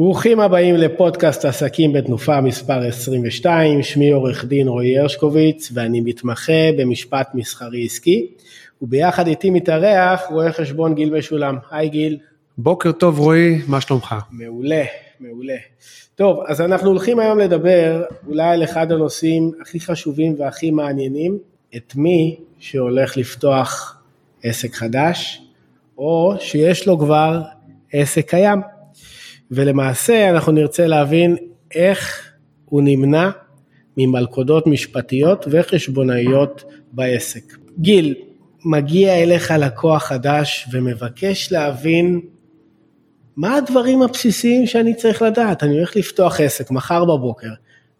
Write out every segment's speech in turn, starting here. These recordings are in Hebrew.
ברוכים הבאים לפודקאסט עסקים בתנופה מספר 22, שמי עורך דין רועי הרשקוביץ ואני מתמחה במשפט מסחרי עסקי וביחד איתי מתארח רואה חשבון גיל משולם. היי גיל. בוקר טוב רועי, מה שלומך? מעולה, מעולה. טוב, אז אנחנו הולכים היום לדבר אולי על אחד הנושאים הכי חשובים והכי מעניינים, את מי שהולך לפתוח עסק חדש או שיש לו כבר עסק קיים. ולמעשה אנחנו נרצה להבין איך הוא נמנע ממלכודות משפטיות וחשבונאיות בעסק. גיל, מגיע אליך לקוח חדש ומבקש להבין מה הדברים הבסיסיים שאני צריך לדעת. אני הולך לפתוח עסק מחר בבוקר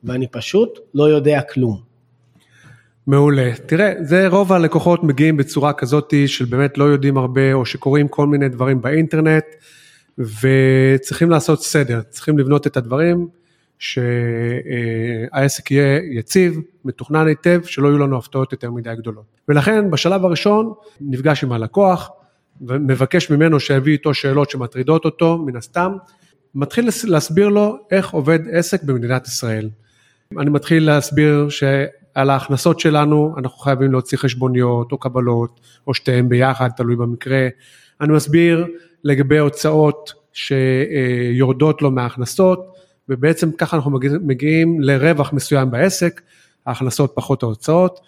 ואני פשוט לא יודע כלום. מעולה. תראה, זה רוב הלקוחות מגיעים בצורה כזאת של באמת לא יודעים הרבה או שקוראים כל מיני דברים באינטרנט. וצריכים לעשות סדר, צריכים לבנות את הדברים, שהעסק יהיה יציב, מתוכנן היטב, שלא יהיו לנו הפתעות יותר מדי גדולות. ולכן בשלב הראשון נפגש עם הלקוח, ומבקש ממנו שיביא איתו שאלות שמטרידות אותו, מן הסתם, מתחיל להסביר לו איך עובד עסק במדינת ישראל. אני מתחיל להסביר שעל ההכנסות שלנו אנחנו חייבים להוציא חשבוניות או קבלות או שתיהן ביחד, תלוי במקרה. אני מסביר לגבי הוצאות שיורדות לו מההכנסות, ובעצם ככה אנחנו מגיעים לרווח מסוים בעסק, ההכנסות פחות ההוצאות,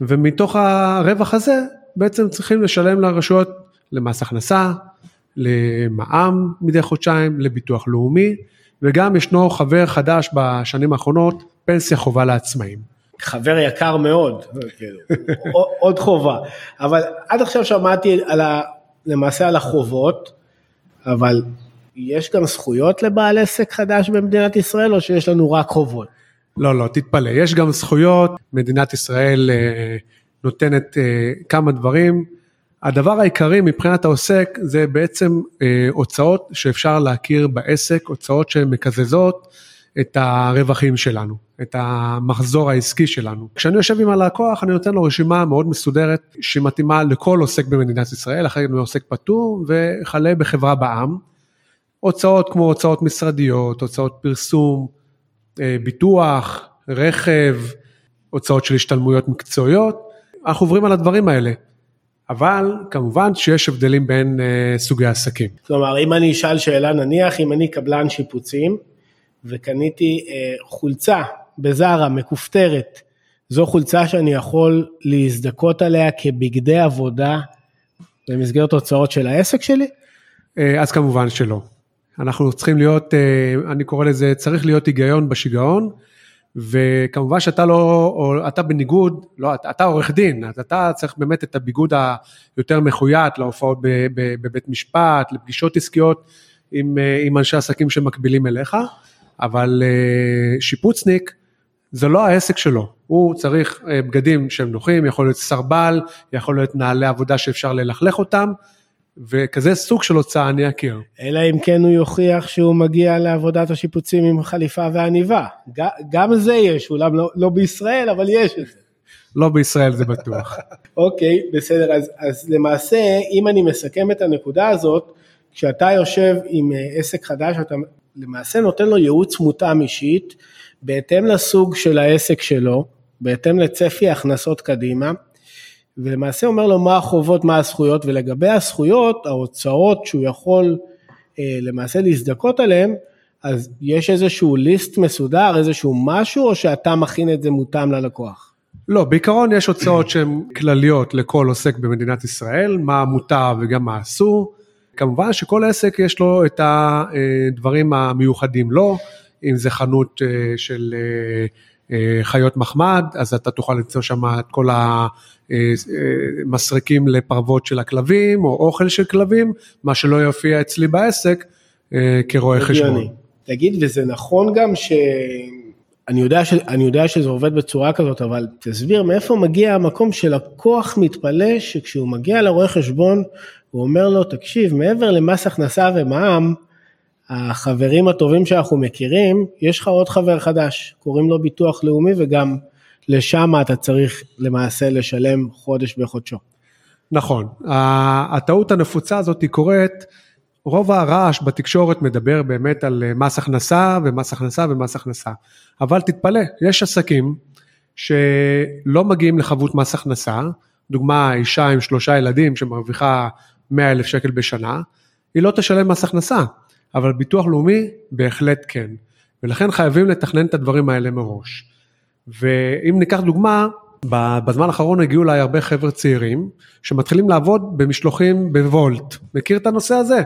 ומתוך הרווח הזה בעצם צריכים לשלם לרשויות למס הכנסה, למע"מ מדי חודשיים, לביטוח לאומי, וגם ישנו חבר חדש בשנים האחרונות, פנסיה חובה לעצמאים. חבר יקר מאוד, כאילו, עוד חובה, אבל עד עכשיו שמעתי על. למעשה על החובות, אבל יש גם זכויות לבעל עסק חדש במדינת ישראל, או שיש לנו רק חובות? לא, לא, תתפלא, יש גם זכויות, מדינת ישראל אה, נותנת אה, כמה דברים. הדבר העיקרי מבחינת העוסק זה בעצם אה, הוצאות שאפשר להכיר בעסק, הוצאות שהן מקזזות את הרווחים שלנו, את המחזור העסקי שלנו. כשאני יושב עם הלקוח אני נותן לו רשימה מאוד מסודרת שמתאימה לכל עוסק במדינת ישראל, אחרי זה עוסק פטור וכלה בחברה בע"מ. הוצאות כמו הוצאות משרדיות, הוצאות פרסום, אה, ביטוח, רכב, הוצאות של השתלמויות מקצועיות, אנחנו עוברים על הדברים האלה. אבל כמובן שיש הבדלים בין uh, סוגי עסקים. כלומר, אם אני אשאל שאלה נניח, אם אני קבלן שיפוצים, וקניתי אה, חולצה בזארה מכופתרת, זו חולצה שאני יכול להזדכות עליה כבגדי עבודה במסגרת הוצאות של העסק שלי? אה, אז כמובן שלא. אנחנו צריכים להיות, אה, אני קורא לזה, צריך להיות היגיון בשיגעון, וכמובן שאתה לא, או אתה בניגוד, לא, אתה עורך דין, אז אתה צריך באמת את הביגוד היותר מחויית להופעות בבית משפט, לפגישות עסקיות עם, אה, עם אנשי עסקים שמקבילים אליך. אבל אה, שיפוצניק זה לא העסק שלו, הוא צריך אה, בגדים שהם נוחים, יכול להיות סרבל, יכול להיות נעלי עבודה שאפשר ללכלך אותם, וכזה סוג של הוצאה אני אכיר. אלא אם כן הוא יוכיח שהוא מגיע לעבודת השיפוצים עם חליפה ועניבה. גם זה יש, אולם לא, לא בישראל, אבל יש את זה. לא בישראל זה בטוח. אוקיי, okay, בסדר, אז, אז למעשה, אם אני מסכם את הנקודה הזאת, כשאתה יושב עם אה, עסק חדש, אתה למעשה נותן לו ייעוץ מותאם אישית, בהתאם לסוג של העסק שלו, בהתאם לצפי הכנסות קדימה, ולמעשה אומר לו מה החובות, מה הזכויות, ולגבי הזכויות, ההוצאות שהוא יכול אה, למעשה להזדכות עליהן, אז יש איזשהו ליסט מסודר, איזשהו משהו, או שאתה מכין את זה מותאם ללקוח? לא, בעיקרון יש הוצאות שהן כלליות לכל עוסק במדינת ישראל, מה מותר וגם מה אסור. כמובן שכל עסק יש לו את הדברים המיוחדים לו, אם זה חנות אה, של אה, אה, חיות מחמד, אז אתה תוכל למצוא שם את כל המסרקים לפרוות של הכלבים, או אוכל של כלבים, מה שלא יופיע אצלי בעסק כרואה חשבון. תגיד, וזה נכון גם אני יודע, ש, אני יודע שזה עובד בצורה כזאת, אבל תסביר מאיפה מגיע המקום שלקוח מתפלא שכשהוא מגיע לרואה חשבון, הוא אומר לו, תקשיב, מעבר למס הכנסה ומע"מ, החברים הטובים שאנחנו מכירים, יש לך עוד חבר חדש, קוראים לו ביטוח לאומי וגם לשם אתה צריך למעשה לשלם חודש בחודשו. נכון, הטעות הנפוצה הזאת היא קורית, רוב הרעש בתקשורת מדבר באמת על מס הכנסה ומס הכנסה ומס הכנסה, אבל תתפלא, יש עסקים שלא מגיעים לחבות מס הכנסה, דוגמה אישה עם שלושה ילדים שמרוויחה 100 אלף שקל בשנה, היא לא תשלם מס הכנסה, אבל ביטוח לאומי בהחלט כן, ולכן חייבים לתכנן את הדברים האלה מראש. ואם ניקח דוגמה, בזמן האחרון הגיעו אליי הרבה חבר'ה צעירים שמתחילים לעבוד במשלוחים בוולט. מכיר את הנושא הזה?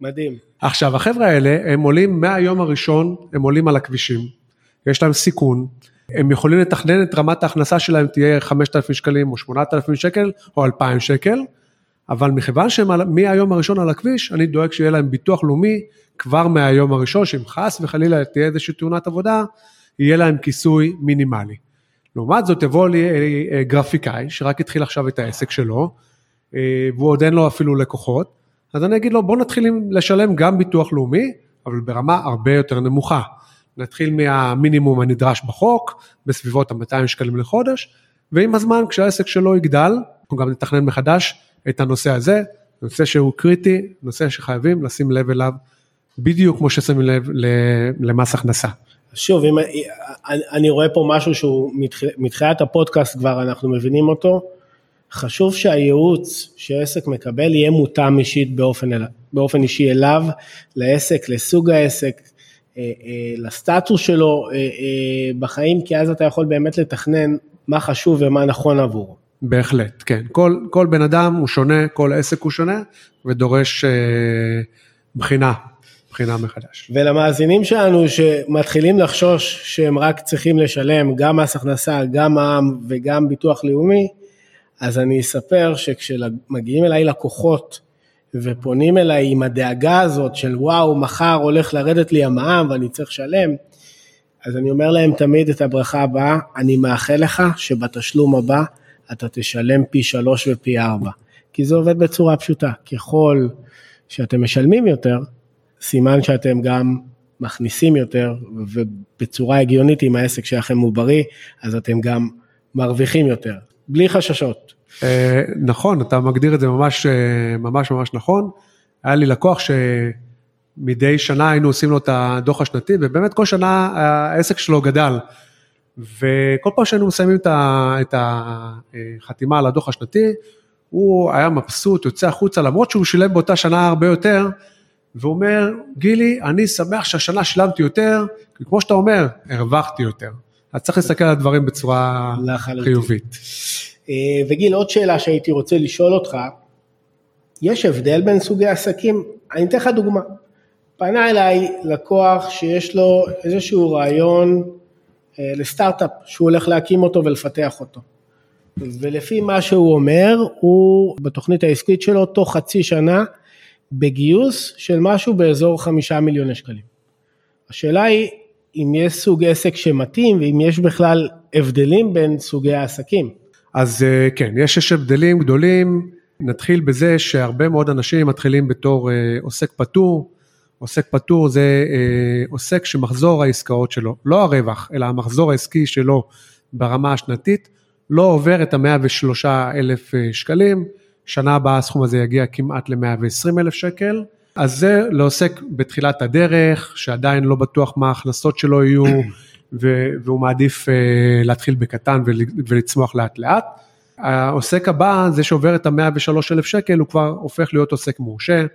מדהים. עכשיו, החבר'ה האלה, הם עולים מהיום הראשון, הם עולים על הכבישים. יש להם סיכון, הם יכולים לתכנן את רמת ההכנסה שלהם תהיה 5,000 שקלים או 8,000 שקל או 2,000 שקל, אבל מכיוון שהם מהיום הראשון על הכביש, אני דואג שיהיה להם ביטוח לאומי כבר מהיום הראשון, שאם חס וחלילה תהיה איזושהי תאונת עבודה, יהיה להם כיסוי מינימלי. לעומת זאת יבוא לי אה, אה, גרפיקאי שרק התחיל עכשיו את העסק שלו, אה, והוא עוד אין לו אפילו לקוחות, אז אני אגיד לו בוא נתחיל לשלם גם ביטוח לאומי, אבל ברמה הרבה יותר נמוכה. נתחיל מהמינימום הנדרש בחוק, בסביבות ה-200 שקלים לחודש, ועם הזמן כשהעסק שלו יגדל, אנחנו גם נתכנן מחדש את הנושא הזה, נושא שהוא קריטי, נושא שחייבים לשים לב אליו, בדיוק כמו ששמים לב למס הכנסה. שוב, אם, אני רואה פה משהו שהוא מתחילת הפודקאסט כבר אנחנו מבינים אותו, חשוב שהייעוץ שעסק מקבל יהיה מותאם אישית באופן, באופן אישי אליו, לעסק, לסוג העסק, אה, אה, לסטטוס שלו אה, בחיים, כי אז אתה יכול באמת לתכנן מה חשוב ומה נכון עבורו. בהחלט, כן. כל, כל בן אדם הוא שונה, כל עסק הוא שונה, ודורש אה, בחינה בחינה מחדש. ולמאזינים שלנו שמתחילים לחשוש שהם רק צריכים לשלם גם מס הכנסה, גם מע"מ וגם ביטוח לאומי, אז אני אספר שכשמגיעים אליי לקוחות ופונים אליי עם הדאגה הזאת של וואו, מחר הולך לרדת לי המע"מ ואני צריך לשלם, אז אני אומר להם תמיד את הברכה הבאה, אני מאחל לך שבתשלום הבא אתה תשלם פי שלוש ופי ארבע, כי זה עובד בצורה פשוטה, ככל שאתם משלמים יותר, סימן שאתם גם מכניסים יותר, ובצורה הגיונית אם העסק שלכם הוא בריא, אז אתם גם מרוויחים יותר, בלי חששות. אה, נכון, אתה מגדיר את זה ממש אה, ממש ממש נכון. היה לי לקוח שמדי שנה היינו עושים לו את הדוח השנתי, ובאמת כל שנה העסק שלו גדל. וכל פעם שהיינו מסיימים את החתימה על הדוח השנתי, הוא היה מבסוט, יוצא החוצה, למרות שהוא שילם באותה שנה הרבה יותר, ואומר, גילי, אני שמח שהשנה שילמתי יותר, כי כמו שאתה אומר, הרווחתי יותר. אז צריך להסתכל על הדברים בצורה חיובית. אה, וגיל, עוד שאלה שהייתי רוצה לשאול אותך, יש הבדל בין סוגי עסקים? אני אתן לך דוגמה. פנה אליי לקוח שיש לו איזשהו רעיון אה, לסטארט-אפ שהוא הולך להקים אותו ולפתח אותו. ולפי מה שהוא אומר, הוא בתוכנית העסקית שלו תוך חצי שנה בגיוס של משהו באזור חמישה מיליוני שקלים. השאלה היא אם יש סוג עסק שמתאים ואם יש בכלל הבדלים בין סוגי העסקים. אז אה, כן, יש, יש הבדלים גדולים. נתחיל בזה שהרבה מאוד אנשים מתחילים בתור אה, עוסק פטור. עוסק פטור זה אה, עוסק שמחזור העסקאות שלו, לא הרווח, אלא המחזור העסקי שלו ברמה השנתית, לא עובר את ה-103 אלף שקלים. שנה הבאה הסכום הזה יגיע כמעט ל-120 אלף שקל. אז זה לעוסק בתחילת הדרך, שעדיין לא בטוח מה ההכנסות שלו יהיו, והוא מעדיף uh, להתחיל בקטן ולצמוח לאט לאט. העוסק הבא, זה שעובר את ה-103 אלף שקל, הוא כבר הופך להיות עוסק מורשה.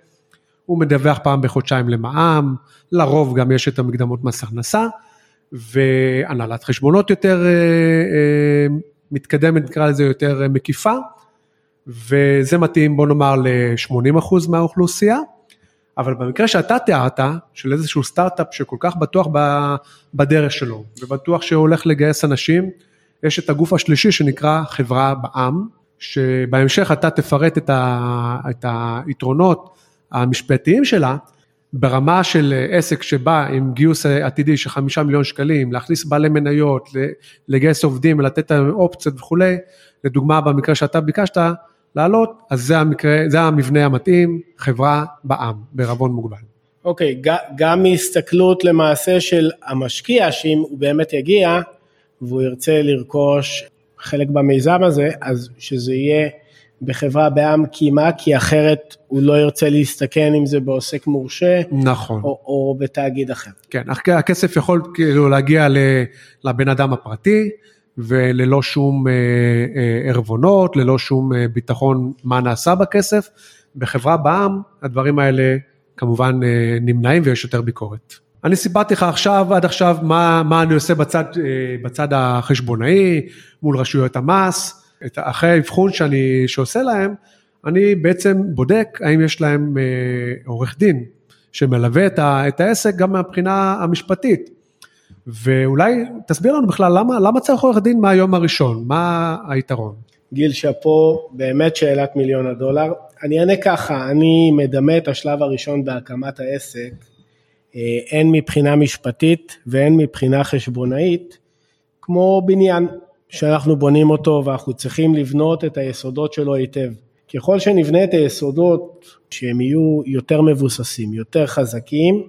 הוא מדווח פעם בחודשיים למע"מ, לרוב גם יש את המקדמות מס הכנסה, והנהלת חשבונות יותר uh, uh, מתקדמת, נקרא לזה יותר מקיפה. וזה מתאים בוא נאמר ל-80% מהאוכלוסייה, אבל במקרה שאתה תיארת, של איזשהו סטארט-אפ שכל כך בטוח בדרך שלו, ובטוח שהוא הולך לגייס אנשים, יש את הגוף השלישי שנקרא חברה בע"מ, שבהמשך אתה תפרט את, ה, את היתרונות המשפטיים שלה, ברמה של אה, עסק שבא עם גיוס אה, עתידי של חמישה מיליון שקלים, להכניס בעלי מניות, לגייס עובדים ולתת להם אופציות וכולי, לדוגמה במקרה שאתה ביקשת לעלות, אז זה המקרה, זה המבנה המתאים, חברה בע"מ, בערבון מוגבל. אוקיי, okay, גם מהסתכלות למעשה של המשקיע, שאם הוא באמת יגיע והוא ירצה לרכוש חלק במיזם הזה, אז שזה יהיה בחברה בעם קימה, כי אחרת הוא לא ירצה להסתכן אם זה בעוסק מורשה, נכון, או, או בתאגיד אחר. כן, הכסף יכול כאילו להגיע לבן אדם הפרטי, וללא שום אה, אה, ערבונות, ללא שום אה, ביטחון מה נעשה בכסף. בחברה בע"מ הדברים האלה כמובן נמנעים ויש יותר ביקורת. אני סיפרתי לך עכשיו, עד עכשיו, מה, מה אני עושה בצד, בצד החשבונאי, מול רשויות המס, את, אחרי האבחון שאני, שעושה להם, אני בעצם בודק האם יש להם עורך דין שמלווה את, ה, את העסק גם מהבחינה המשפטית. ואולי תסביר לנו בכלל למה, למה צריך עורך דין מהיום הראשון, מה היתרון? גיל שאפו, באמת שאלת מיליון הדולר. אני אענה ככה, אני מדמה את השלב הראשון בהקמת העסק, אה, הן מבחינה משפטית והן מבחינה חשבונאית, כמו בניין שאנחנו בונים אותו ואנחנו צריכים לבנות את היסודות שלו היטב. ככל שנבנה את היסודות שהם יהיו יותר מבוססים, יותר חזקים,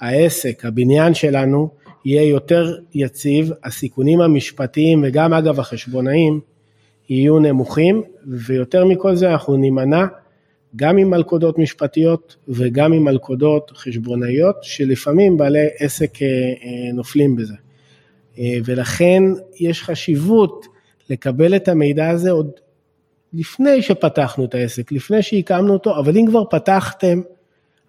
העסק, הבניין שלנו, יהיה יותר יציב, הסיכונים המשפטיים וגם אגב החשבונאים יהיו נמוכים, ויותר מכל זה אנחנו נימנע גם ממלכודות משפטיות וגם ממלכודות חשבונאיות, שלפעמים בעלי עסק אה, אה, נופלים בזה. אה, ולכן יש חשיבות לקבל את המידע הזה עוד לפני שפתחנו את העסק, לפני שהקמנו אותו, אבל אם כבר פתחתם,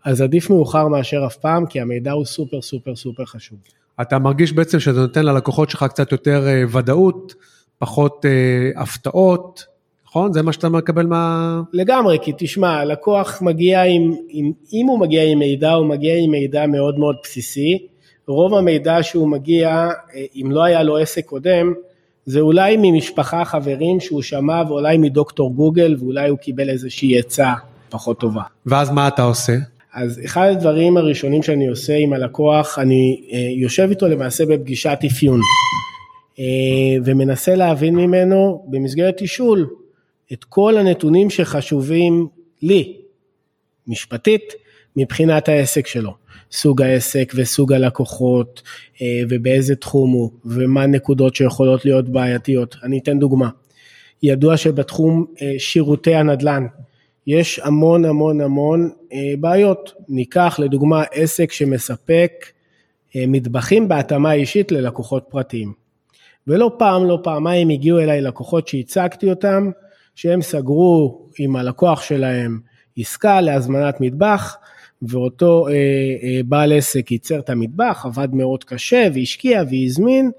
אז עדיף מאוחר מאשר אף פעם, כי המידע הוא סופר סופר סופר חשוב. אתה מרגיש בעצם שזה נותן ללקוחות שלך קצת יותר אה, ודאות, פחות אה, הפתעות, נכון? זה מה שאתה מקבל מה... לגמרי, כי תשמע, הלקוח מגיע עם, עם, אם הוא מגיע עם מידע, הוא מגיע עם מידע מאוד מאוד בסיסי. רוב המידע שהוא מגיע, אה, אם לא היה לו עסק קודם, זה אולי ממשפחה, חברים שהוא שמע, ואולי מדוקטור גוגל, ואולי הוא קיבל איזושהי עצה פחות טובה. ואז מה אתה עושה? אז אחד הדברים הראשונים שאני עושה עם הלקוח, אני אה, יושב איתו למעשה בפגישת אפיון, אה, ומנסה להבין ממנו במסגרת תשאול את כל הנתונים שחשובים לי, משפטית, מבחינת העסק שלו. סוג העסק וסוג הלקוחות אה, ובאיזה תחום הוא ומה הנקודות שיכולות להיות בעייתיות. אני אתן דוגמה. ידוע שבתחום שירותי הנדל"ן יש המון המון המון אה, בעיות. ניקח לדוגמה עסק שמספק אה, מטבחים בהתאמה אישית ללקוחות פרטיים. ולא פעם, לא פעמיים הגיעו אליי לקוחות שהצגתי אותם, שהם סגרו עם הלקוח שלהם עסקה להזמנת מטבח, ואותו אה, אה, בעל עסק ייצר את המטבח, עבד מאוד קשה והשקיע והזמין,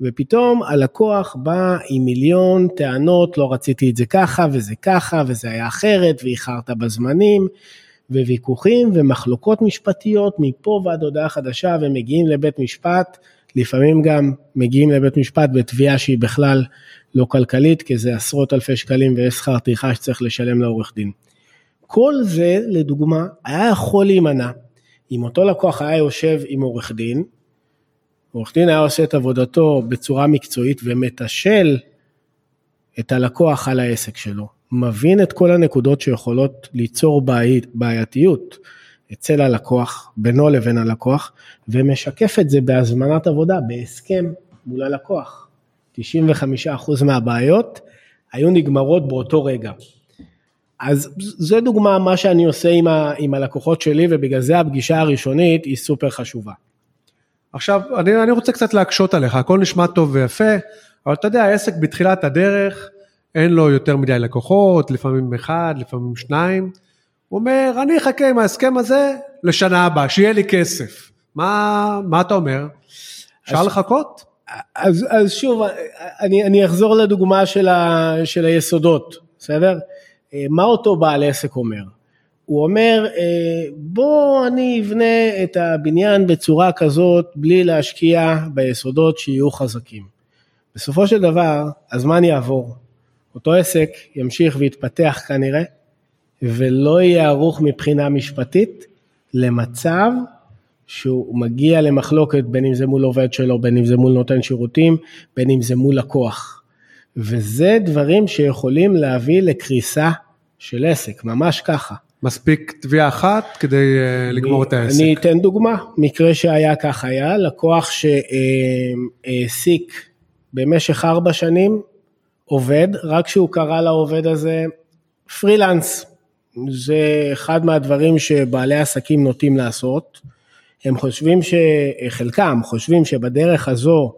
ופתאום הלקוח בא עם מיליון טענות, לא רציתי את זה ככה וזה ככה וזה היה אחרת ואיחרת בזמנים וויכוחים ומחלוקות משפטיות מפה ועד הודעה חדשה ומגיעים לבית משפט, לפעמים גם מגיעים לבית משפט בתביעה שהיא בכלל לא כלכלית כי זה עשרות אלפי שקלים ויש שכר טרחה שצריך לשלם לעורך דין. כל זה לדוגמה היה יכול להימנע אם אותו לקוח היה יושב עם עורך דין עורך דין היה עושה את עבודתו בצורה מקצועית ומתשל את הלקוח על העסק שלו, מבין את כל הנקודות שיכולות ליצור בעיית, בעייתיות אצל הלקוח, בינו לבין הלקוח, ומשקף את זה בהזמנת עבודה, בהסכם מול הלקוח. 95% מהבעיות היו נגמרות באותו רגע. אז זו דוגמה מה שאני עושה עם, ה, עם הלקוחות שלי ובגלל זה הפגישה הראשונית היא סופר חשובה. עכשיו, אני, אני רוצה קצת להקשות עליך, הכל נשמע טוב ויפה, אבל אתה יודע, העסק בתחילת הדרך, אין לו יותר מדי לקוחות, לפעמים אחד, לפעמים שניים. הוא אומר, אני אחכה עם ההסכם הזה לשנה הבאה, שיהיה לי כסף. מה, מה אתה אומר? אפשר אז, לחכות? אז, אז שוב, אני, אני אחזור לדוגמה של, ה, של היסודות, בסדר? מה אותו בעל עסק אומר? הוא אומר, אה, בוא אני אבנה את הבניין בצורה כזאת בלי להשקיע ביסודות שיהיו חזקים. בסופו של דבר, הזמן יעבור. אותו עסק ימשיך ויתפתח כנראה, ולא יהיה ערוך מבחינה משפטית למצב שהוא מגיע למחלוקת בין אם זה מול עובד שלו, בין אם זה מול נותן שירותים, בין אם זה מול לקוח. וזה דברים שיכולים להביא לקריסה של עסק, ממש ככה. מספיק תביעה אחת כדי uh, לגמור את העסק. אני אתן דוגמה, מקרה שהיה כך היה, לקוח שהעסיק במשך ארבע שנים עובד, רק שהוא קרא לעובד הזה פרילנס. זה אחד מהדברים שבעלי עסקים נוטים לעשות. הם חושבים שחלקם חושבים שבדרך הזו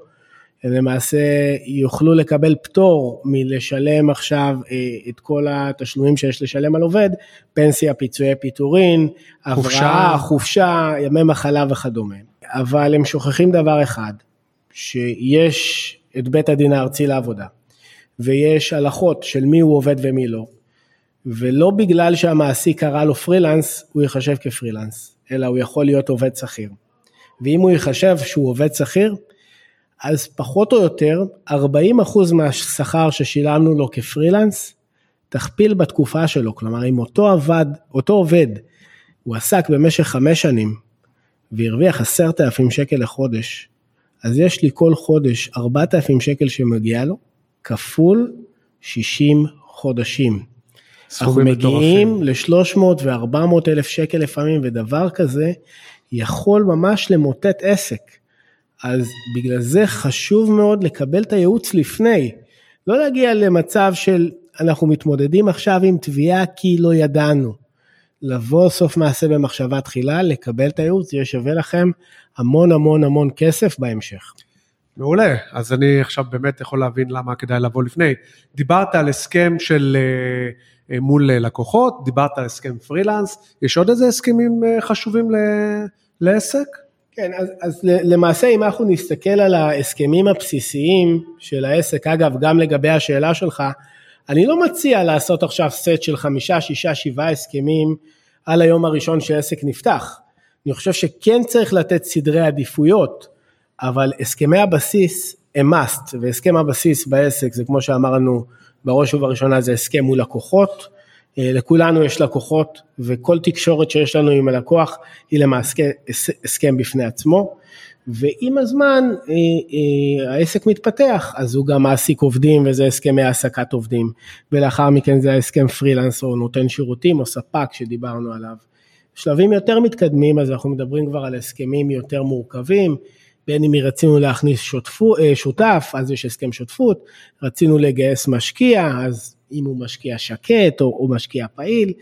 למעשה יוכלו לקבל פטור מלשלם עכשיו אה, את כל התשלומים שיש לשלם על עובד, פנסיה, פיצויי פיטורין, הבראה, חופשה, ימי מחלה וכדומה. אבל הם שוכחים דבר אחד, שיש את בית הדין הארצי לעבודה, ויש הלכות של מי הוא עובד ומי לא, ולא בגלל שהמעסיק קרא לו פרילנס, הוא ייחשב כפרילנס, אלא הוא יכול להיות עובד שכיר. ואם הוא ייחשב שהוא עובד שכיר, אז פחות או יותר 40% מהשכר ששילמנו לו כפרילנס, תכפיל בתקופה שלו, כלומר אם אותו עבד, אותו עובד, הוא עסק במשך חמש שנים והרוויח עשרת אלפים שקל לחודש, אז יש לי כל חודש ארבעת אלפים שקל שמגיע לו, כפול 60 חודשים. אנחנו מגיעים ל-300 ו-400 אלף שקל לפעמים, ודבר כזה יכול ממש למוטט עסק. אז בגלל זה חשוב מאוד לקבל את הייעוץ לפני. לא להגיע למצב של אנחנו מתמודדים עכשיו עם תביעה כי לא ידענו. לבוא סוף מעשה במחשבה תחילה, לקבל את הייעוץ, זה שווה לכם המון המון המון כסף בהמשך. מעולה, אז אני עכשיו באמת יכול להבין למה כדאי לבוא לפני. דיברת על הסכם של אה, אה, מול לקוחות, דיברת על הסכם פרילנס, יש עוד איזה הסכמים אה, חשובים לעסק? כן, אז, אז למעשה אם אנחנו נסתכל על ההסכמים הבסיסיים של העסק, אגב, גם לגבי השאלה שלך, אני לא מציע לעשות עכשיו סט של חמישה, שישה, שבעה הסכמים על היום הראשון שעסק נפתח. אני חושב שכן צריך לתת סדרי עדיפויות, אבל הסכמי הבסיס הם must, והסכם הבסיס בעסק זה כמו שאמרנו, בראש ובראשונה זה הסכם מול לקוחות, לכולנו יש לקוחות וכל תקשורת שיש לנו עם הלקוח היא למעשה הסכם בפני עצמו. ועם הזמן אה, אה, העסק מתפתח אז הוא גם מעסיק עובדים וזה הסכמי העסקת עובדים. ולאחר מכן זה ההסכם פרילנס או נותן שירותים או ספק שדיברנו עליו. שלבים יותר מתקדמים אז אנחנו מדברים כבר על הסכמים יותר מורכבים בין אם רצינו להכניס שותפו, שותף אז יש הסכם שותפות, רצינו לגייס משקיע אז אם הוא משקיע שקט או, או משקיע פעיל,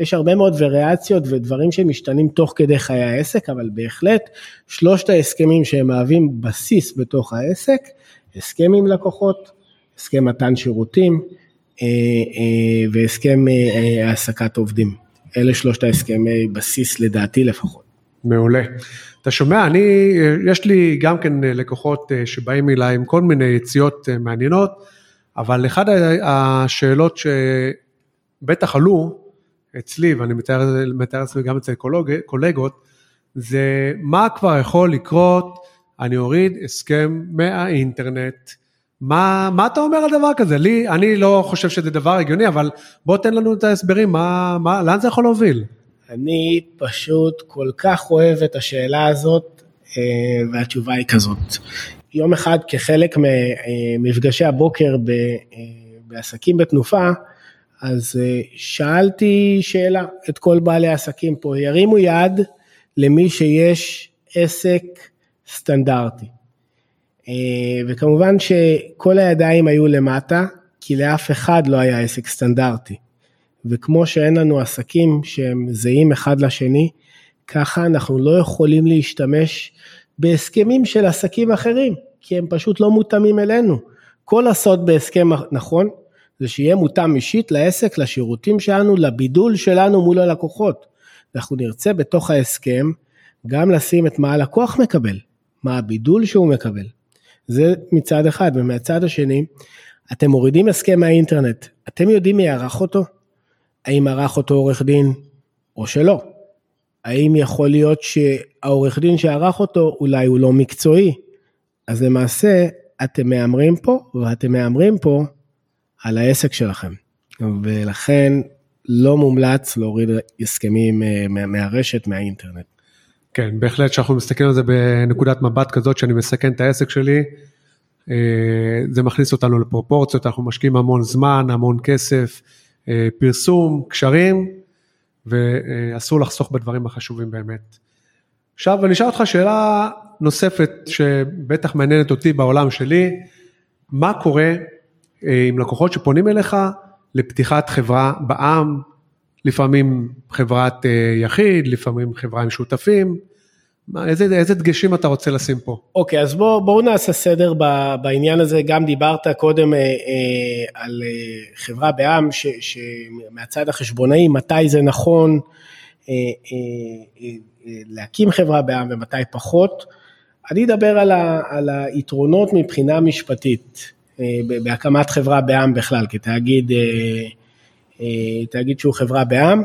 יש הרבה מאוד וריאציות ודברים שמשתנים תוך כדי חיי העסק, אבל בהחלט שלושת ההסכמים שהם מהווים בסיס בתוך העסק, הסכם עם לקוחות, הסכם מתן שירותים אה, אה, והסכם אה, העסקת עובדים. אלה שלושת ההסכמי בסיס לדעתי לפחות. מעולה. אתה שומע, אני, יש לי גם כן לקוחות שבאים אליי עם כל מיני יציאות מעניינות. אבל אחת השאלות שבטח עלו אצלי, ואני מתאר לעצמי גם אצל קולגות, זה מה כבר יכול לקרות, אני אוריד הסכם מהאינטרנט. מה, מה אתה אומר על דבר כזה? לי, אני לא חושב שזה דבר הגיוני, אבל בוא תן לנו את ההסברים, מה, מה, לאן זה יכול להוביל? אני פשוט כל כך אוהב את השאלה הזאת, אה, והתשובה היא כזאת. יום אחד כחלק ממפגשי הבוקר בעסקים בתנופה, אז אה, שאלתי שאלה את כל בעלי העסקים פה, ירימו יד למי שיש עסק סטנדרטי. אה, וכמובן שכל הידיים היו למטה, כי לאף אחד לא היה עסק סטנדרטי. וכמו שאין לנו עסקים שהם זהים אחד לשני, ככה אנחנו לא יכולים להשתמש בהסכמים של עסקים אחרים, כי הם פשוט לא מותאמים אלינו. כל הסוד בהסכם נכון, זה שיהיה מותאם אישית לעסק, לשירותים שלנו, לבידול שלנו מול הלקוחות. אנחנו נרצה בתוך ההסכם גם לשים את מה הלקוח מקבל, מה הבידול שהוא מקבל. זה מצד אחד, ומהצד השני, אתם מורידים הסכם מהאינטרנט, אתם יודעים מי ערך אותו? האם ערך אותו עורך דין או שלא? האם יכול להיות שהעורך דין שערך אותו אולי הוא לא מקצועי? אז למעשה אתם מהמרים פה ואתם מהמרים פה על העסק שלכם. ולכן לא מומלץ להוריד הסכמים אה, מהרשת, מהאינטרנט. כן, בהחלט כשאנחנו מסתכלים על זה בנקודת מבט כזאת שאני מסכן את העסק שלי, אה, זה מכניס אותנו לפרופורציות, אנחנו משקיעים המון זמן, המון כסף, אה, פרסום, קשרים, ואסור לחסוך בדברים החשובים באמת. עכשיו אני אשאל אותך שאלה נוספת שבטח מעניינת אותי בעולם שלי, מה קורה עם לקוחות שפונים אליך לפתיחת חברה בעם, לפעמים חברת אה, יחיד, לפעמים חברה עם שותפים. איזה, איזה דגשים אתה רוצה לשים פה? אוקיי, okay, אז בואו בוא נעשה סדר ב, בעניין הזה. גם דיברת קודם אה, אה, על אה, חברה בעם, שמהצד החשבונאי, מתי זה נכון אה, אה, אה, להקים חברה בעם ומתי פחות. אני אדבר על, ה, על היתרונות מבחינה משפטית. אה, בהקמת חברה בעם בכלל, כתאגיד אה, אה, שהוא חברה בעם.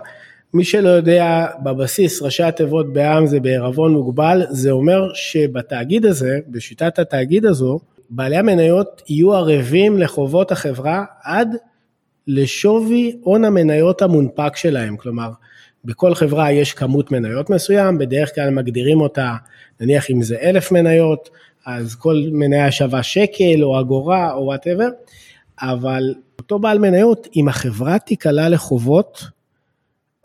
מי שלא יודע, בבסיס ראשי התיבות בעם זה בערבון מוגבל, זה אומר שבתאגיד הזה, בשיטת התאגיד הזו, בעלי המניות יהיו ערבים לחובות החברה עד לשווי הון המניות המונפק שלהם, כלומר, בכל חברה יש כמות מניות מסוים, בדרך כלל מגדירים אותה, נניח אם זה אלף מניות, אז כל מניה שווה שקל או אגורה או וואטאבר, אבל אותו בעל מניות, אם החברה תיקלע לחובות,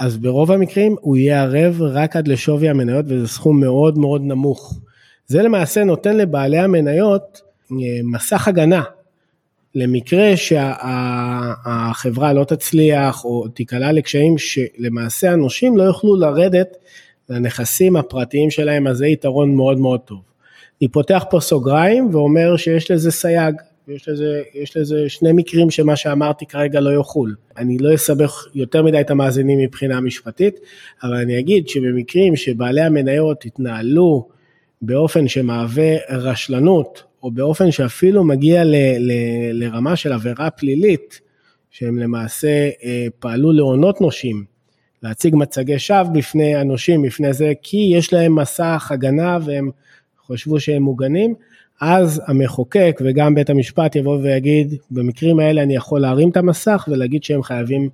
אז ברוב המקרים הוא יהיה ערב רק עד לשווי המניות וזה סכום מאוד מאוד נמוך. זה למעשה נותן לבעלי המניות אה, מסך הגנה למקרה שהחברה לא תצליח או תיקלע לקשיים שלמעשה הנושים לא יוכלו לרדת לנכסים הפרטיים שלהם, אז זה יתרון מאוד מאוד טוב. אני פותח פה סוגריים ואומר שיש לזה סייג, יש לזה, יש לזה שני מקרים שמה שאמרתי כרגע לא יחול. אני לא אסבך יותר מדי את המאזינים מבחינה משפטית, אבל אני אגיד שבמקרים שבעלי המניות התנהלו באופן שמהווה רשלנות, או באופן שאפילו מגיע ל, ל, לרמה של עבירה פלילית, שהם למעשה אה, פעלו להונות נושים, להציג מצגי שווא בפני הנושים, בפני זה, כי יש להם מסך הגנה והם חשבו שהם מוגנים, אז המחוקק וגם בית המשפט יבוא ויגיד, במקרים האלה אני יכול להרים את המסך ולהגיד שהם חייבים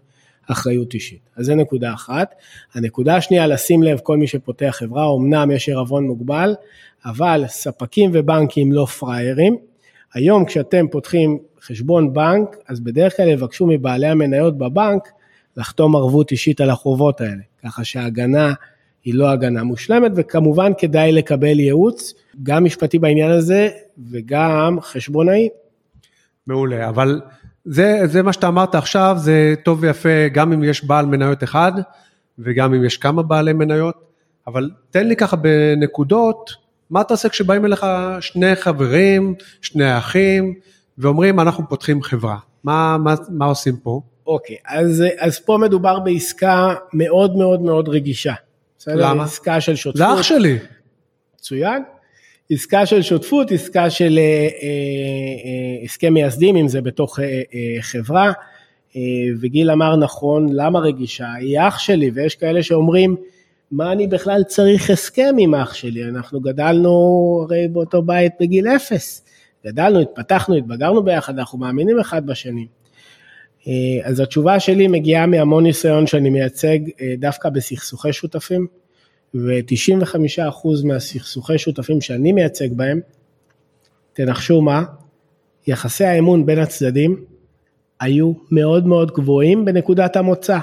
אחריות אישית. אז זה נקודה אחת. הנקודה השנייה, לשים לב כל מי שפותח חברה, אמנם יש עירבון מוגבל, אבל ספקים ובנקים לא פראיירים. היום כשאתם פותחים חשבון בנק, אז בדרך כלל יבקשו מבעלי המניות בבנק לחתום ערבות אישית על החובות האלה, ככה שההגנה היא לא הגנה מושלמת, וכמובן כדאי לקבל ייעוץ, גם משפטי בעניין הזה וגם חשבונאי. מעולה, אבל זה, זה מה שאתה אמרת עכשיו, זה טוב ויפה גם אם יש בעל מניות אחד וגם אם יש כמה בעלי מניות, אבל תן לי ככה בנקודות, מה אתה עושה כשבאים אליך שני חברים, שני אחים, ואומרים אנחנו פותחים חברה, מה, מה, מה עושים פה? אוקיי, אז, אז פה מדובר בעסקה מאוד מאוד מאוד רגישה. בסדר? למה? עסקה של שותפות. זה אח שלי. מצוין. עסקה של שותפות, עסקה של אה, אה, אה, הסכם מייסדים, אם זה בתוך חברה. וגיל אמר נכון, למה רגישה? היא אח שלי, ויש כאלה שאומרים, מה אני בכלל צריך הסכם עם אח שלי? אנחנו גדלנו הרי באותו בית בגיל אפס. גדלנו, התפתחנו, התבגרנו ביחד, אנחנו מאמינים אחד בשני. אז התשובה שלי מגיעה מהמון ניסיון שאני מייצג דווקא בסכסוכי שותפים. ו-95% מהסכסוכי שותפים שאני מייצג בהם, תנחשו מה, יחסי האמון בין הצדדים היו מאוד מאוד גבוהים בנקודת המוצא.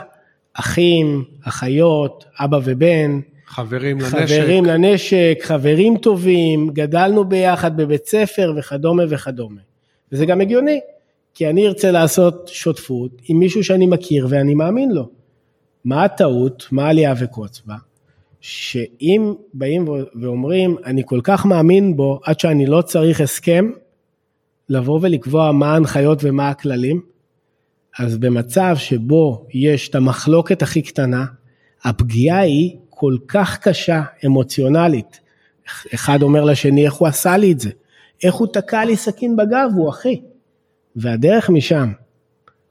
אחים, אחיות, אבא ובן, חברים לנשק, חברים לנשק, חברים טובים, גדלנו ביחד בבית ספר וכדומה וכדומה. וזה גם הגיוני, כי אני ארצה לעשות שותפות עם מישהו שאני מכיר ואני מאמין לו. מה הטעות, מה עלייה וקוץ בה? שאם באים ואומרים, אני כל כך מאמין בו עד שאני לא צריך הסכם, לבוא ולקבוע מה ההנחיות ומה הכללים, אז במצב שבו יש את המחלוקת הכי קטנה, הפגיעה היא כל כך קשה אמוציונלית. אחד אומר לשני, איך הוא עשה לי את זה? איך הוא תקע לי סכין בגב? הוא אחי. והדרך משם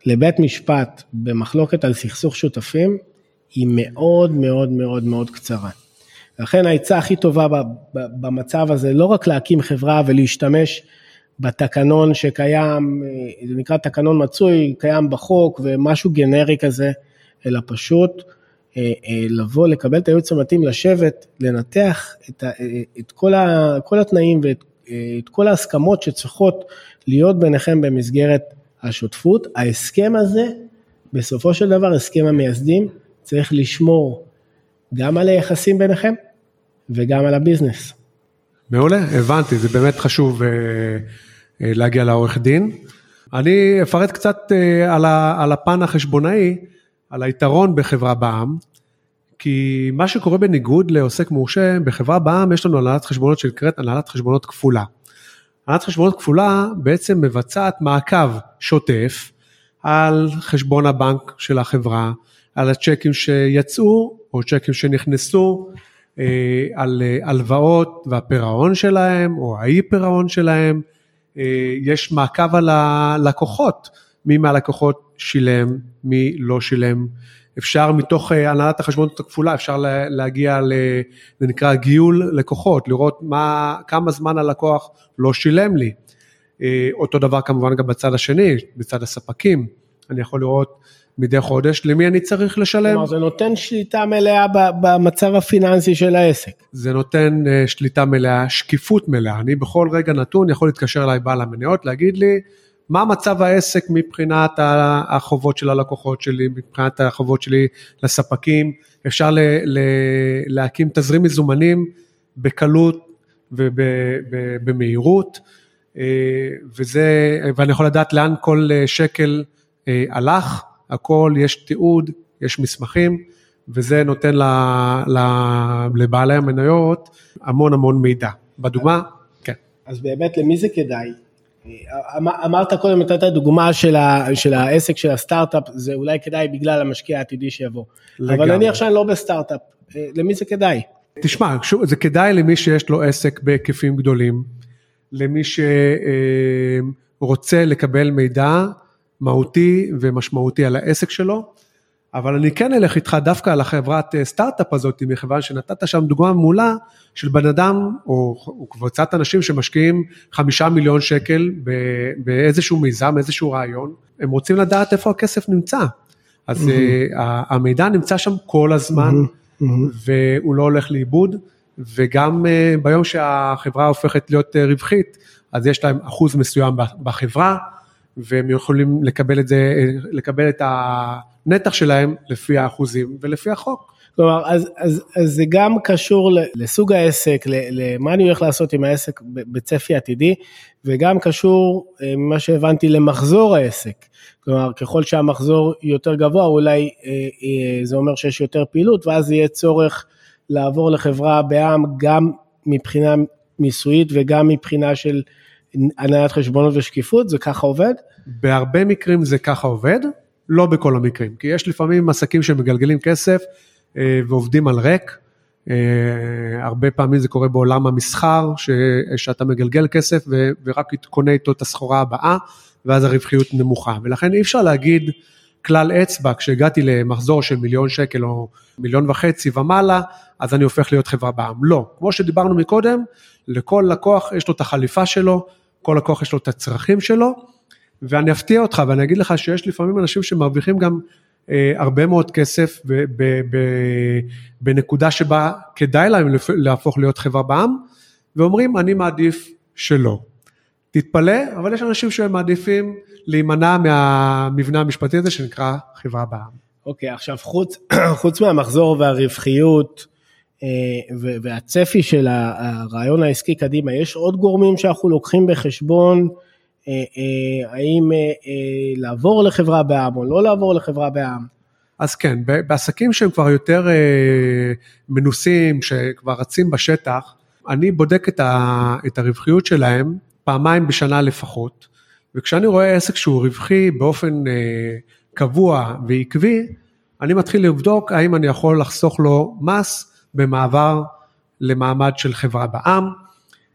לבית משפט במחלוקת על סכסוך שותפים, היא מאוד מאוד מאוד מאוד קצרה. לכן העצה הכי טובה במצב הזה, לא רק להקים חברה ולהשתמש בתקנון שקיים, זה נקרא תקנון מצוי, קיים בחוק ומשהו גנרי כזה, אלא פשוט אה, אה, לבוא, לקבל את הייעוץ המתאים, לשבת, לנתח את, אה, את כל, ה, כל התנאים ואת את כל ההסכמות שצריכות להיות ביניכם במסגרת השותפות. ההסכם הזה, בסופו של דבר, הסכם המייסדים, צריך לשמור גם על היחסים ביניכם וגם על הביזנס. מעולה, הבנתי, זה באמת חשוב אה, אה, להגיע לעורך דין. אני אפרט קצת אה, על, ה, על הפן החשבונאי, על היתרון בחברה בע"מ, כי מה שקורה בניגוד לעוסק מורשה, בחברה בע"מ יש לנו הנהלת חשבונות שנקראת הנהלת חשבונות כפולה. הנהלת חשבונות כפולה בעצם מבצעת מעקב שוטף על חשבון הבנק של החברה, על הצ'קים שיצאו או צ'קים שנכנסו, אה, על אה, הלוואות והפירעון שלהם או האי פירעון שלהם, אה, יש מעקב על הלקוחות, מי מהלקוחות שילם, מי לא שילם. אפשר מתוך הנהלת החשבונות הכפולה, אפשר להגיע, ל, זה נקרא גיול לקוחות, לראות מה, כמה זמן הלקוח לא שילם לי. אותו דבר כמובן גם בצד השני, בצד הספקים, אני יכול לראות מדי חודש, למי אני צריך לשלם. כלומר זה נותן שליטה מלאה במצב הפיננסי של העסק. זה נותן uh, שליטה מלאה, שקיפות מלאה. אני בכל רגע נתון יכול להתקשר אליי בעל המניות, להגיד לי מה מצב העסק מבחינת החובות של הלקוחות שלי, מבחינת החובות שלי לספקים. אפשר ל, ל, להקים תזרים מזומנים בקלות ובמהירות, אה, וזה, ואני יכול לדעת לאן כל אה, שקל הלך. הכל, יש תיעוד, יש מסמכים, וזה נותן ל, ל, לבעלי המניות המון המון מידע. בדוגמה, כן. אז באמת למי זה כדאי? אמ, אמרת קודם, נתת דוגמה של, ה, של העסק של הסטארט-אפ, זה אולי כדאי בגלל המשקיע העתידי שיבוא. לגמרי. אבל נניח שאני לא בסטארט-אפ, אה, למי זה כדאי? תשמע, זה כדאי למי שיש לו עסק בהיקפים גדולים, למי שרוצה אה, לקבל מידע מהותי ומשמעותי על העסק שלו, אבל אני כן אלך איתך דווקא על החברת אה, סטארט-אפ הזאת, מכיוון שנתת שם דוגמה מעולה של בן אדם או, או קבוצת אנשים שמשקיעים חמישה מיליון שקל באיזשהו מיזם, איזשהו רעיון, הם רוצים לדעת איפה הכסף נמצא. אז mm-hmm. המידע נמצא שם כל הזמן, mm-hmm. והוא לא הולך לאיבוד, וגם uh, ביום שהחברה הופכת להיות רווחית, אז יש להם אחוז מסוים בחברה, והם יכולים לקבל את זה, לקבל את הנתח שלהם לפי האחוזים ולפי החוק. כלומר, אז, אז, אז זה גם קשור לסוג העסק, למה אני הולך לעשות עם העסק בצפי עתידי, וגם קשור, אה, ממה שהבנתי, למחזור העסק. כלומר, ככל שהמחזור יותר גבוה, אולי אה, אה, זה אומר שיש יותר פעילות, ואז יהיה צורך לעבור לחברה בע"מ גם מבחינה מיסויית וגם מבחינה של הנהלת חשבונות ושקיפות, זה ככה עובד? בהרבה מקרים זה ככה עובד, לא בכל המקרים, כי יש לפעמים עסקים שמגלגלים כסף אה, ועובדים על ריק, אה, הרבה פעמים זה קורה בעולם המסחר, ש, שאתה מגלגל כסף ו, ורק קונה איתו את הסחורה הבאה, ואז הרווחיות נמוכה, ולכן אי אפשר להגיד כלל אצבע, כשהגעתי למחזור של מיליון שקל או מיליון וחצי ומעלה, אז אני הופך להיות חברה בעם. לא, כמו שדיברנו מקודם, לכל לקוח יש לו את החליפה שלו, כל לקוח יש לו את הצרכים שלו, ואני אפתיע אותך ואני אגיד לך שיש לפעמים אנשים שמרוויחים גם אה, הרבה מאוד כסף ב, ב, ב, בנקודה שבה כדאי להם להפוך להיות חברה בעם, ואומרים אני מעדיף שלא. תתפלא, אבל יש אנשים שמעדיפים להימנע מהמבנה המשפטי הזה שנקרא חברה בעם. אוקיי, okay, עכשיו חוץ, חוץ מהמחזור והרווחיות, אה, והצפי של הרעיון העסקי קדימה, יש עוד גורמים שאנחנו לוקחים בחשבון, האם לעבור לחברה בע"מ או לא לעבור לחברה בע"מ? אז כן, בעסקים שהם כבר יותר מנוסים, שכבר רצים בשטח, אני בודק את הרווחיות שלהם פעמיים בשנה לפחות, וכשאני רואה עסק שהוא רווחי באופן קבוע ועקבי, אני מתחיל לבדוק האם אני יכול לחסוך לו מס במעבר למעמד של חברה בע"מ.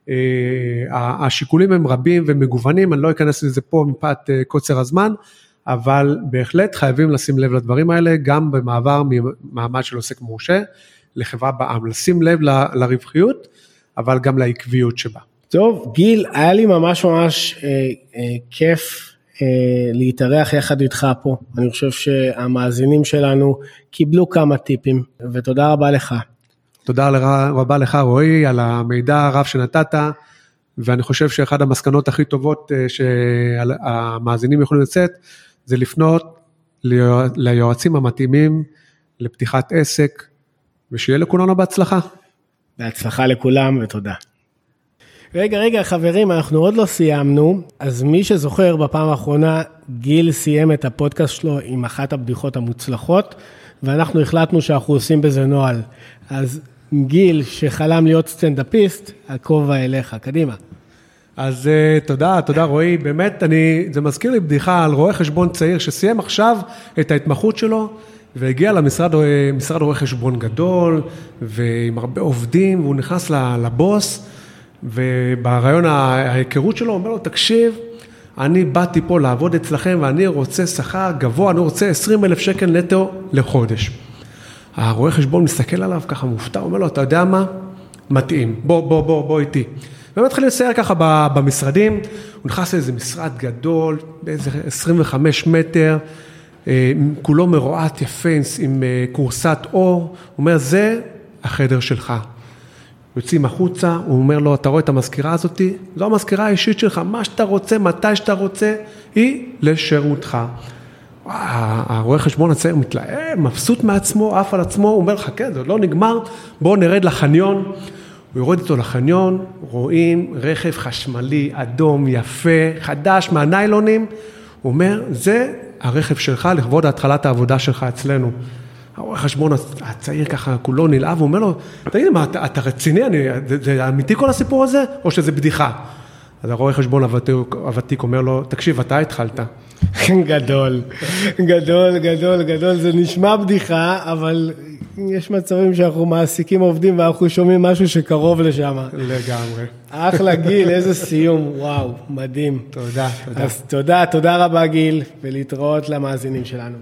אה, השיקולים הם רבים ומגוונים, אני לא אכנס לזה פה מפאת אה, קוצר הזמן, אבל בהחלט חייבים לשים לב לדברים האלה, גם במעבר ממעמד של עוסק מורשה לחברה בע"מ, לשים לב לרווחיות, אבל גם לעקביות שבה. טוב, גיל, היה לי ממש ממש אה, אה, כיף להתארח יחד איתך פה. אני חושב שהמאזינים שלנו קיבלו כמה טיפים, ותודה רבה לך. תודה רבה לך רועי על המידע הרב שנתת, ואני חושב שאחד המסקנות הכי טובות שהמאזינים יכולים לצאת, זה לפנות ליועצים המתאימים לפתיחת עסק, ושיהיה לכולנו בהצלחה. בהצלחה לכולם ותודה. רגע, רגע, חברים, אנחנו עוד לא סיימנו, אז מי שזוכר, בפעם האחרונה גיל סיים את הפודקאסט שלו עם אחת הבדיחות המוצלחות, ואנחנו החלטנו שאנחנו עושים בזה נוהל. אז גיל, שחלם להיות סטנדאפיסט, הכובע אליך, קדימה. אז uh, תודה, תודה רועי, באמת, אני, זה מזכיר לי בדיחה על רואה חשבון צעיר שסיים עכשיו את ההתמחות שלו, והגיע למשרד משרד רואה חשבון גדול, ועם הרבה עובדים, והוא נכנס לבוס, וברעיון ההיכרות שלו, אומר לו, תקשיב, אני באתי פה לעבוד אצלכם ואני רוצה שכר גבוה, אני רוצה 20 אלף שקל נטו לחודש. הרואה חשבון מסתכל עליו ככה מופתע, אומר לו, אתה יודע מה? מתאים, בוא, בוא, בוא, בוא איתי. והם מתחילים לסייר ככה במשרדים, הוא נכנס לאיזה משרד גדול, באיזה 25 מטר, אה, כולו מרועט יפה עם כורסת אה, אור, הוא אומר, זה החדר שלך. יוצאים החוצה, הוא אומר לו, אתה רואה את המזכירה הזאתי? זו המזכירה האישית שלך, מה שאתה רוצה, מתי שאתה רוצה, היא לשירותך. הרואה חשבון הצעיר מתלהב, מבסוט מעצמו, עף על עצמו, הוא אומר לך, כן, זה עוד לא נגמר, בואו נרד לחניון. הוא יורד איתו לחניון, רואים רכב חשמלי אדום, יפה, חדש, מהניילונים. הוא אומר, זה הרכב שלך לכבוד התחלת העבודה שלך אצלנו. הרואה חשבון הצעיר ככה כולו נלהב, הוא אומר לו, תגיד, מה, אתה, אתה רציני? אני, זה, זה אמיתי כל הסיפור הזה, או שזה בדיחה? אז הרואה חשבון הוותיק אומר לו, תקשיב, אתה התחלת. גדול, גדול, גדול, גדול, זה נשמע בדיחה, אבל יש מצבים שאנחנו מעסיקים עובדים ואנחנו שומעים משהו שקרוב לשם. לגמרי. אחלה גיל, איזה סיום, וואו, מדהים. תודה, תודה. אז תודה, תודה רבה גיל, ולהתראות למאזינים שלנו.